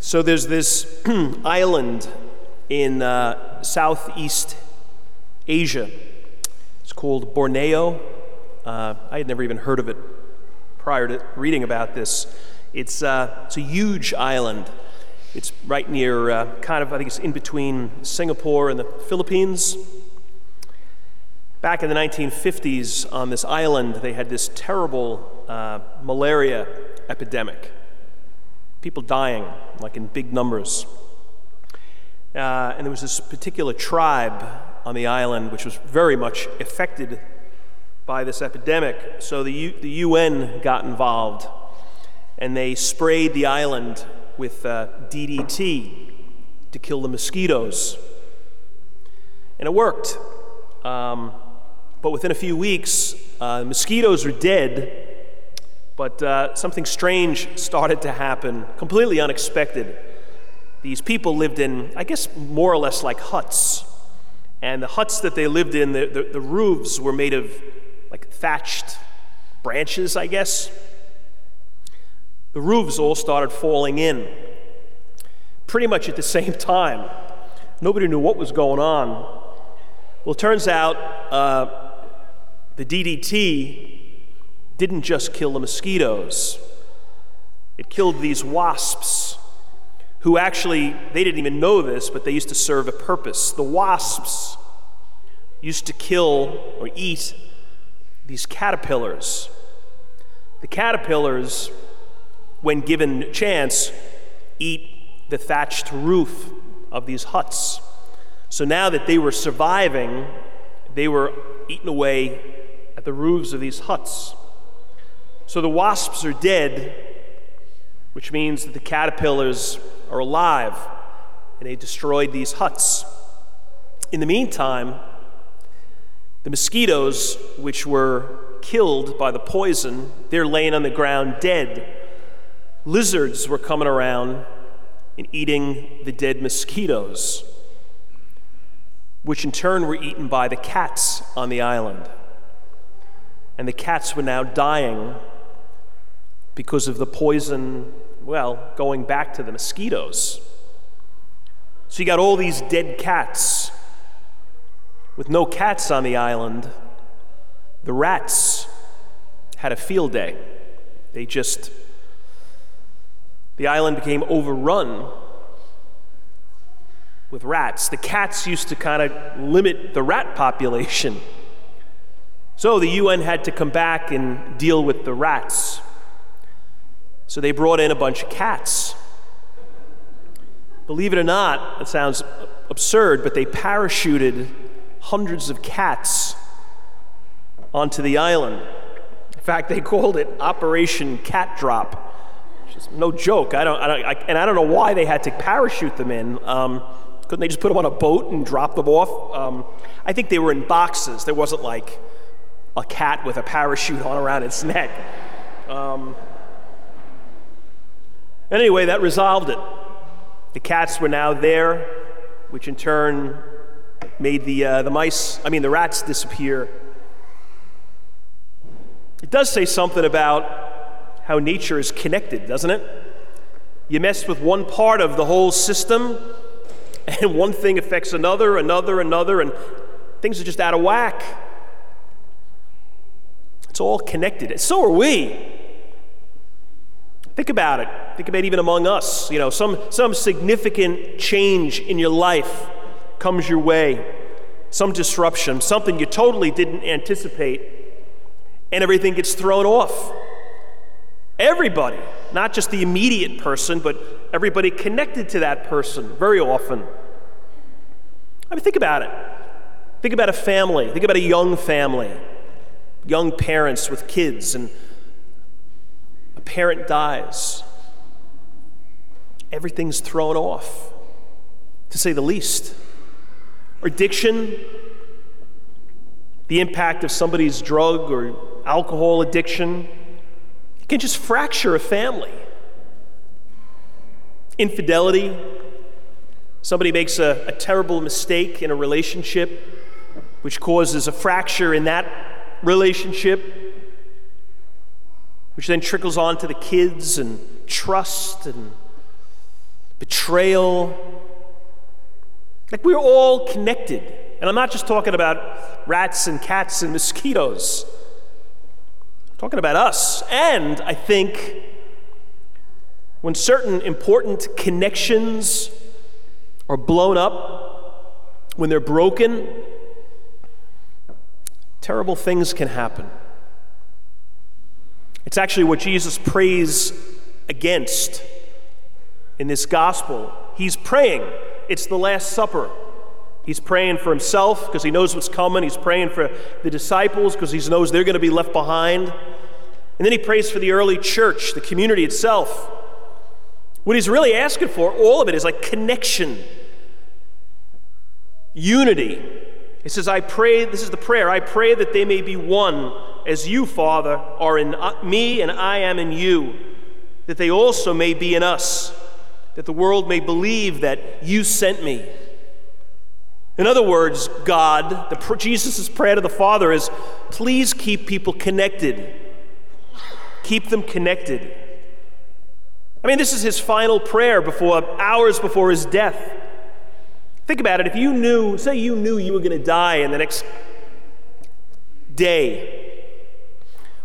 So there's this island in uh, Southeast Asia. It's called Borneo. Uh, I had never even heard of it prior to reading about this. It's, uh, it's a huge island. It's right near, uh, kind of, I think it's in between Singapore and the Philippines. Back in the 1950s, on this island, they had this terrible uh, malaria epidemic. People dying, like in big numbers. Uh, and there was this particular tribe on the island which was very much affected by this epidemic. So the, U- the UN got involved and they sprayed the island with uh, DDT to kill the mosquitoes. And it worked. Um, but within a few weeks, uh, mosquitoes were dead, but uh, something strange started to happen, completely unexpected. These people lived in, I guess, more or less like huts. And the huts that they lived in, the, the, the roofs were made of like thatched branches, I guess. The roofs all started falling in pretty much at the same time. Nobody knew what was going on. Well, it turns out uh, the DDT didn't just kill the mosquitoes, it killed these wasps who actually, they didn't even know this, but they used to serve a purpose. The wasps used to kill or eat these caterpillars. The caterpillars, when given chance, eat the thatched roof of these huts. So now that they were surviving, they were eaten away at the roofs of these huts. So the wasps are dead, which means that the caterpillars are alive, and they destroyed these huts. In the meantime, the mosquitoes, which were killed by the poison, they're laying on the ground dead. Lizards were coming around and eating the dead mosquitoes, which in turn were eaten by the cats on the island and the cats were now dying because of the poison, well, going back to the mosquitoes. So you got all these dead cats. With no cats on the island, the rats had a field day. They just, the island became overrun with rats. The cats used to kind of limit the rat population. So the UN had to come back and deal with the rats. So they brought in a bunch of cats. Believe it or not, it sounds absurd, but they parachuted hundreds of cats onto the island. In fact, they called it Operation Cat Drop. No joke. I don't, I don't I, and I don't know why they had to parachute them in. Um, couldn't they just put them on a boat and drop them off? Um, I think they were in boxes. There wasn't like a cat with a parachute on around its neck. Um, anyway, that resolved it. The cats were now there, which in turn made the, uh, the mice, I mean, the rats disappear. It does say something about how nature is connected, doesn't it? You mess with one part of the whole system, and one thing affects another, another, another, and things are just out of whack. It's all connected. So are we. Think about it. Think about even among us. You know, some, some significant change in your life comes your way, some disruption, something you totally didn't anticipate, and everything gets thrown off. Everybody, not just the immediate person, but everybody connected to that person very often. I mean, think about it. Think about a family. Think about a young family young parents with kids and parent dies, everything's thrown off, to say the least. Addiction, the impact of somebody's drug or alcohol addiction, can just fracture a family. Infidelity, somebody makes a, a terrible mistake in a relationship, which causes a fracture in that relationship, which then trickles on to the kids and trust and betrayal. Like we're all connected. And I'm not just talking about rats and cats and mosquitoes. I'm talking about us. And I think when certain important connections are blown up, when they're broken, terrible things can happen. It's actually what Jesus prays against in this gospel. He's praying, it's the Last Supper. He's praying for himself because he knows what's coming. He's praying for the disciples because he knows they're going to be left behind. And then he prays for the early church, the community itself. What he's really asking for, all of it, is like connection, unity. He says, I pray, this is the prayer, I pray that they may be one as you, Father, are in uh, me and I am in you, that they also may be in us, that the world may believe that you sent me. In other words, God, the, Jesus' prayer to the Father is please keep people connected. Keep them connected. I mean, this is his final prayer before hours before his death. Think about it. If you knew, say you knew you were going to die in the next day,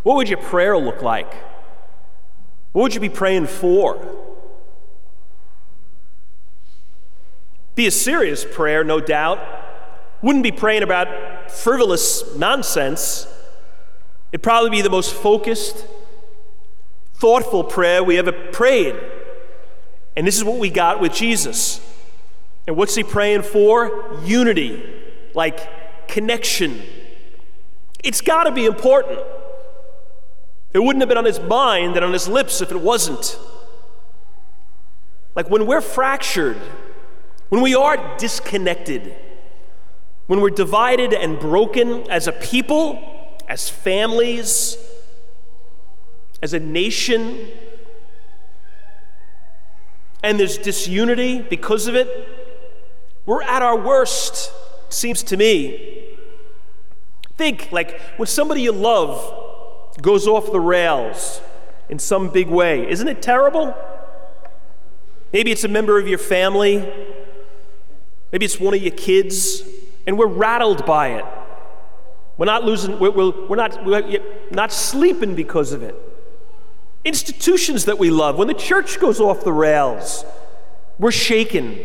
what would your prayer look like? What would you be praying for? Be a serious prayer, no doubt. Wouldn't be praying about frivolous nonsense. It'd probably be the most focused, thoughtful prayer we ever prayed. And this is what we got with Jesus. And what's he praying for? Unity, like connection. It's got to be important. It wouldn't have been on his mind and on his lips if it wasn't. Like when we're fractured, when we are disconnected, when we're divided and broken as a people, as families, as a nation, and there's disunity because of it, we're at our worst, seems to me. Think like when somebody you love goes off the rails in some big way, isn't it terrible? Maybe it's a member of your family, maybe it's one of your kids, and we're rattled by it. We're not losing, we're, we're, not, we're not sleeping because of it. Institutions that we love, when the church goes off the rails, we're shaken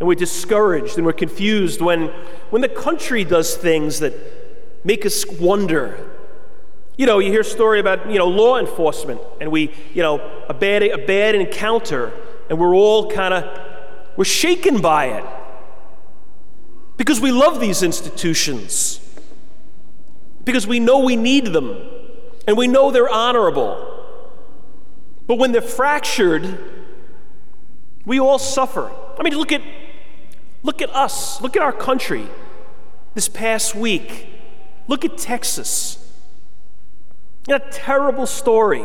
and we're discouraged and we're confused when, when the country does things that make us wonder. You know, you hear a story about, you know, law enforcement and we, you know, a bad, a bad encounter and we're all kind of, we're shaken by it because we love these institutions, because we know we need them and we know they're honorable. But when they're fractured, we all suffer. I mean, look at Look at us. Look at our country this past week. Look at Texas. A terrible story,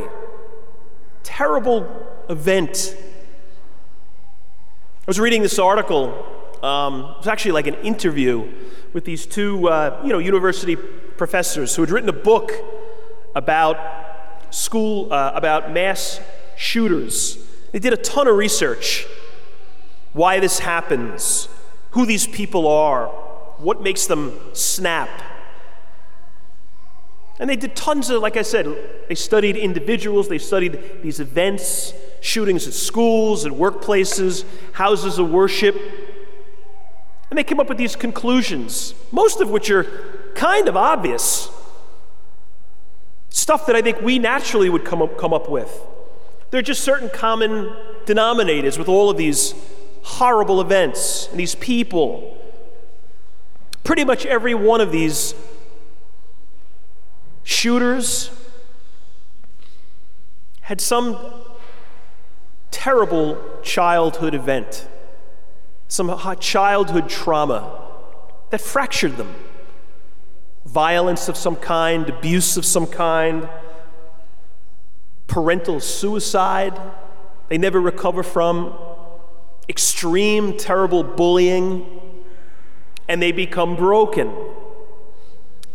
terrible event. I was reading this article. Um, it was actually like an interview with these two, uh, you know, university professors who had written a book about school, uh, about mass shooters. They did a ton of research. Why this happens, who these people are, what makes them snap. And they did tons of, like I said, they studied individuals, they studied these events, shootings at schools and workplaces, houses of worship. And they came up with these conclusions, most of which are kind of obvious. Stuff that I think we naturally would come up, come up with. There are just certain common denominators with all of these horrible events and these people. Pretty much every one of these shooters had some terrible childhood event, some childhood trauma that fractured them. Violence of some kind, abuse of some kind, parental suicide they never recover from extreme, terrible bullying, and they become broken.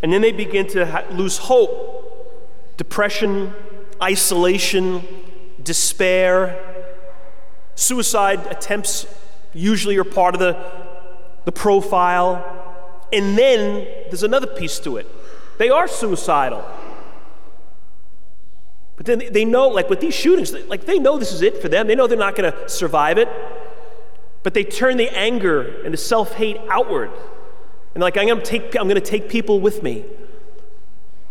And then they begin to ha- lose hope, depression, isolation, despair, Suicide attempts usually are part of the, the profile. And then there's another piece to it they are suicidal. But then they know, like with these shootings, like they know this is it for them. They know they're not going to survive it. But they turn the anger and the self hate outward. And like, I'm going to take, I'm going to take people with me.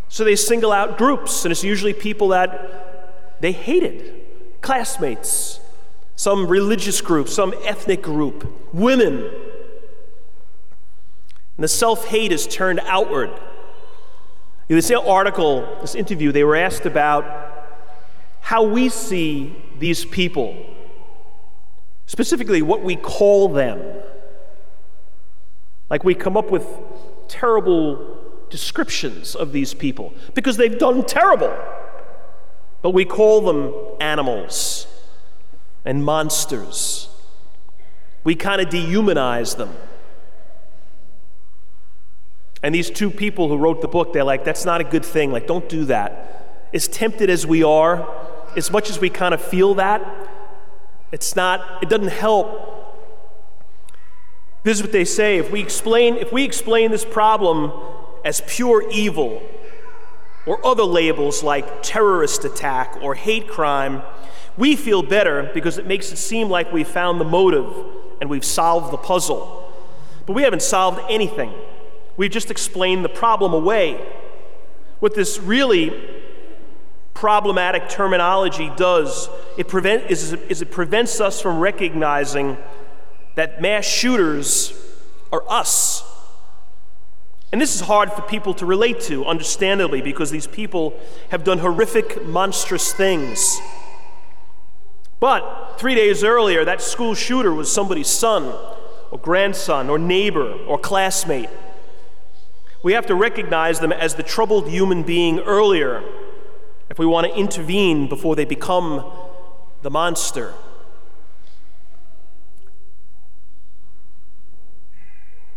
So they single out groups, and it's usually people that they hated classmates, some religious group, some ethnic group, women. And the self hate is turned outward. In this article, this interview, they were asked about how we see these people, specifically what we call them. Like we come up with terrible descriptions of these people because they've done terrible. But we call them animals and monsters. We kind of dehumanize them. And these two people who wrote the book, they're like, that's not a good thing. Like, don't do that. As tempted as we are, as much as we kind of feel that, it's not, it doesn't help. This is what they say. If we explain, if we explain this problem as pure evil, or other labels like terrorist attack or hate crime, we feel better because it makes it seem like we've found the motive and we've solved the puzzle. But we haven't solved anything. We've just explained the problem away. What this really problematic terminology does it prevent, is, is it prevents us from recognizing that mass shooters are us. And this is hard for people to relate to, understandably, because these people have done horrific, monstrous things. But three days earlier, that school shooter was somebody's son, or grandson, or neighbor, or classmate. We have to recognize them as the troubled human being earlier if we want to intervene before they become the monster.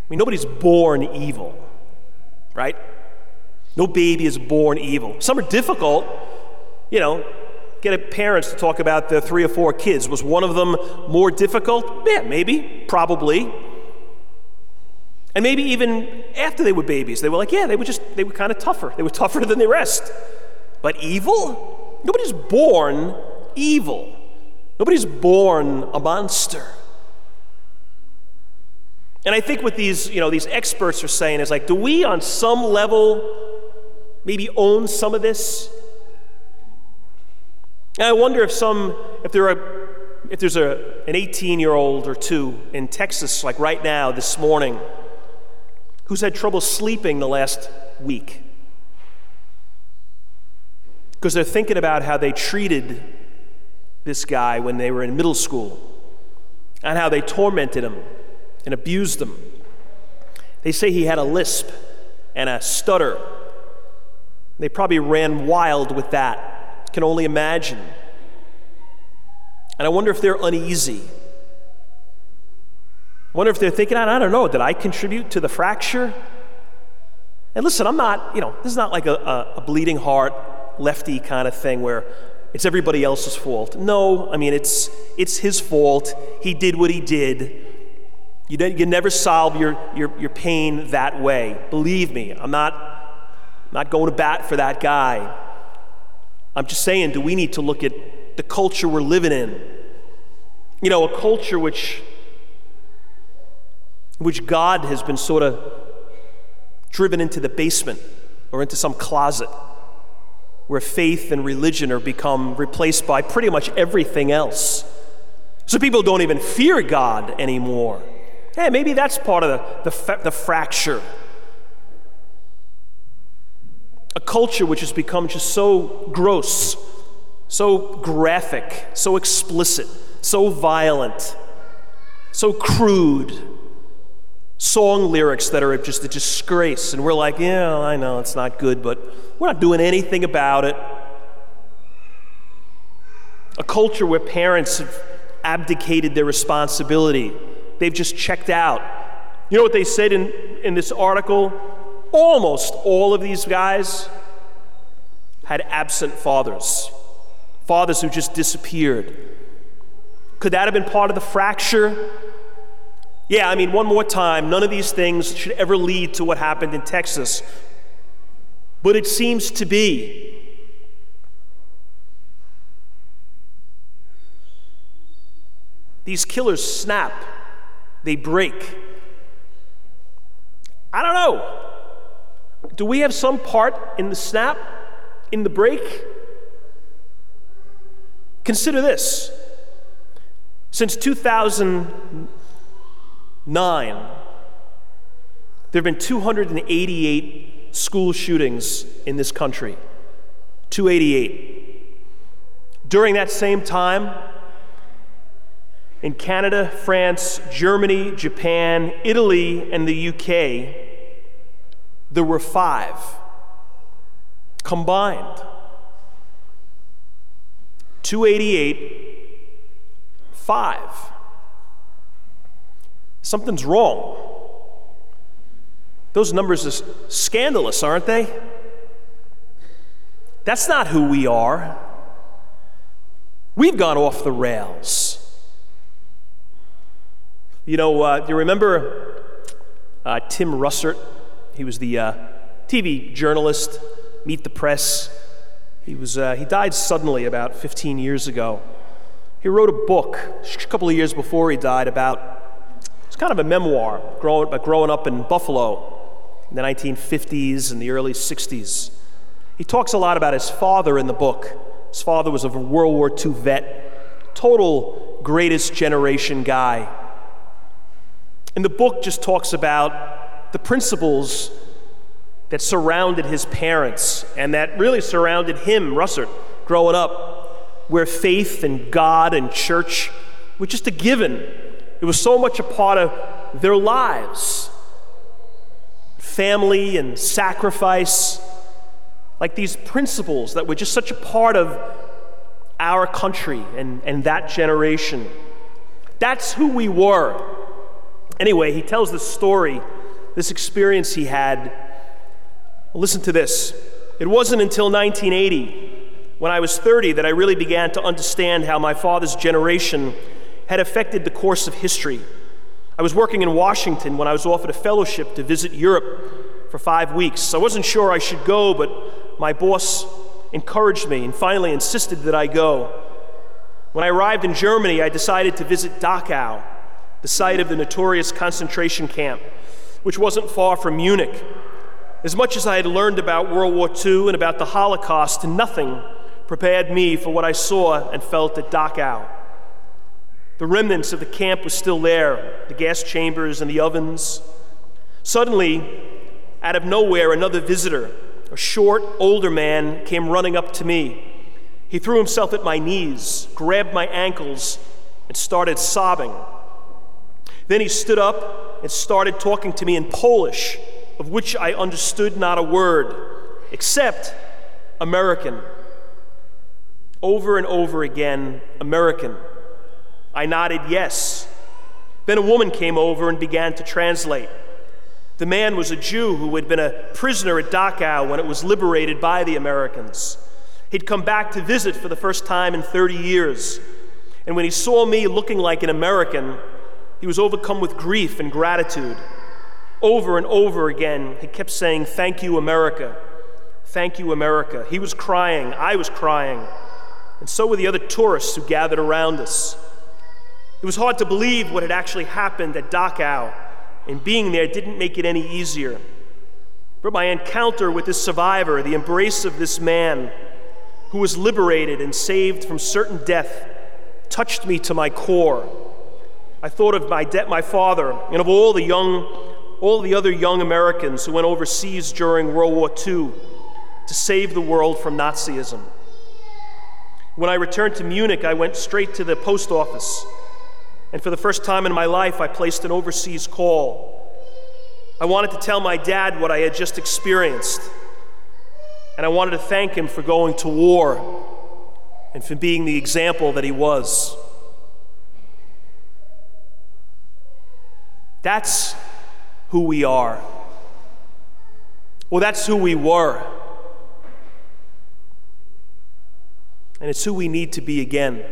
I mean, nobody's born evil right? No baby is born evil. Some are difficult. You know, get parents to talk about their three or four kids. Was one of them more difficult? Yeah, maybe, probably. And maybe even after they were babies, they were like, yeah, they were just, they were kind of tougher. They were tougher than the rest. But evil? Nobody's born evil. Nobody's born a monster. And I think what these, you know, these experts are saying is like, do we on some level maybe own some of this? And I wonder if some, if there are, if there's a, an 18 year old or two in Texas, like right now, this morning, who's had trouble sleeping the last week because they're thinking about how they treated this guy when they were in middle school and how they tormented him and abused him. They say he had a lisp and a stutter. They probably ran wild with that. Can only imagine. And I wonder if they're uneasy. I wonder if they're thinking, I don't know, did I contribute to the fracture? And listen, I'm not, you know, this is not like a, a, a bleeding heart, lefty kind of thing where it's everybody else's fault. No, I mean, it's, it's his fault. He did what he did. You, you never solve your, your, your pain that way. Believe me, I'm not, not going to bat for that guy. I'm just saying, do we need to look at the culture we're living in? You know, a culture which, which God has been sort of driven into the basement or into some closet where faith and religion are become replaced by pretty much everything else. So people don't even fear God anymore. Hey, maybe that's part of the, the, the fracture. A culture which has become just so gross, so graphic, so explicit, so violent, so crude. Song lyrics that are just a disgrace, and we're like, yeah, I know it's not good, but we're not doing anything about it. A culture where parents have abdicated their responsibility They've just checked out. You know what they said in, in this article? Almost all of these guys had absent fathers, fathers who just disappeared. Could that have been part of the fracture? Yeah, I mean, one more time, none of these things should ever lead to what happened in Texas. But it seems to be. These killers snap, they break. I don't know. Do we have some part in the snap, in the break? Consider this. Since 2009, there have been 288 school shootings in this country. 288. During that same time, in Canada, France, Germany, Japan, Italy, and the UK, there were five combined. 288, five. Something's wrong. Those numbers are scandalous, aren't they? That's not who we are. We've gone off the rails. You know, uh, do you remember uh, Tim Russert? He was the uh, TV journalist, Meet the Press. He, was, uh, he died suddenly about 15 years ago. He wrote a book a couple of years before he died about, it's kind of a memoir growing, about growing up in Buffalo in the 1950s and the early 60s. He talks a lot about his father in the book. His father was a World War II vet, total greatest generation guy. And the book just talks about the principles that surrounded his parents and that really surrounded him, Russert, growing up, where faith and God and church were just a given. It was so much a part of their lives. Family and sacrifice, like these principles that were just such a part of our country and, and that generation. That's who we were. Anyway, he tells this story, this experience he had. Listen to this. It wasn't until 1980, when I was 30, that I really began to understand how my father's generation had affected the course of history. I was working in Washington when I was offered a fellowship to visit Europe for five weeks. I wasn't sure I should go, but my boss encouraged me and finally insisted that I go. When I arrived in Germany, I decided to visit Dachau, the site of the notorious concentration camp, which wasn't far from Munich. As much as I had learned about World War II and about the Holocaust, nothing prepared me for what I saw and felt at Dachau. The remnants of the camp were still there the gas chambers and the ovens. Suddenly, out of nowhere, another visitor, a short, older man, came running up to me. He threw himself at my knees, grabbed my ankles, and started sobbing. Then he stood up and started talking to me in Polish, of which I understood not a word, except American. Over and over again, American. I nodded yes. Then a woman came over and began to translate. The man was a Jew who had been a prisoner at Dachau when it was liberated by the Americans. He'd come back to visit for the first time in 30 years. And when he saw me looking like an American, he was overcome with grief and gratitude. Over and over again, he kept saying, Thank you, America. Thank you, America. He was crying. I was crying. And so were the other tourists who gathered around us. It was hard to believe what had actually happened at Dachau, and being there didn't make it any easier. But my encounter with this survivor, the embrace of this man who was liberated and saved from certain death, touched me to my core. I thought of my, de- my father and of all the young, all the other young Americans who went overseas during World War II to save the world from Nazism. When I returned to Munich, I went straight to the post office, and for the first time in my life, I placed an overseas call. I wanted to tell my dad what I had just experienced, and I wanted to thank him for going to war and for being the example that he was. That's who we are. Well, that's who we were. And it's who we need to be again.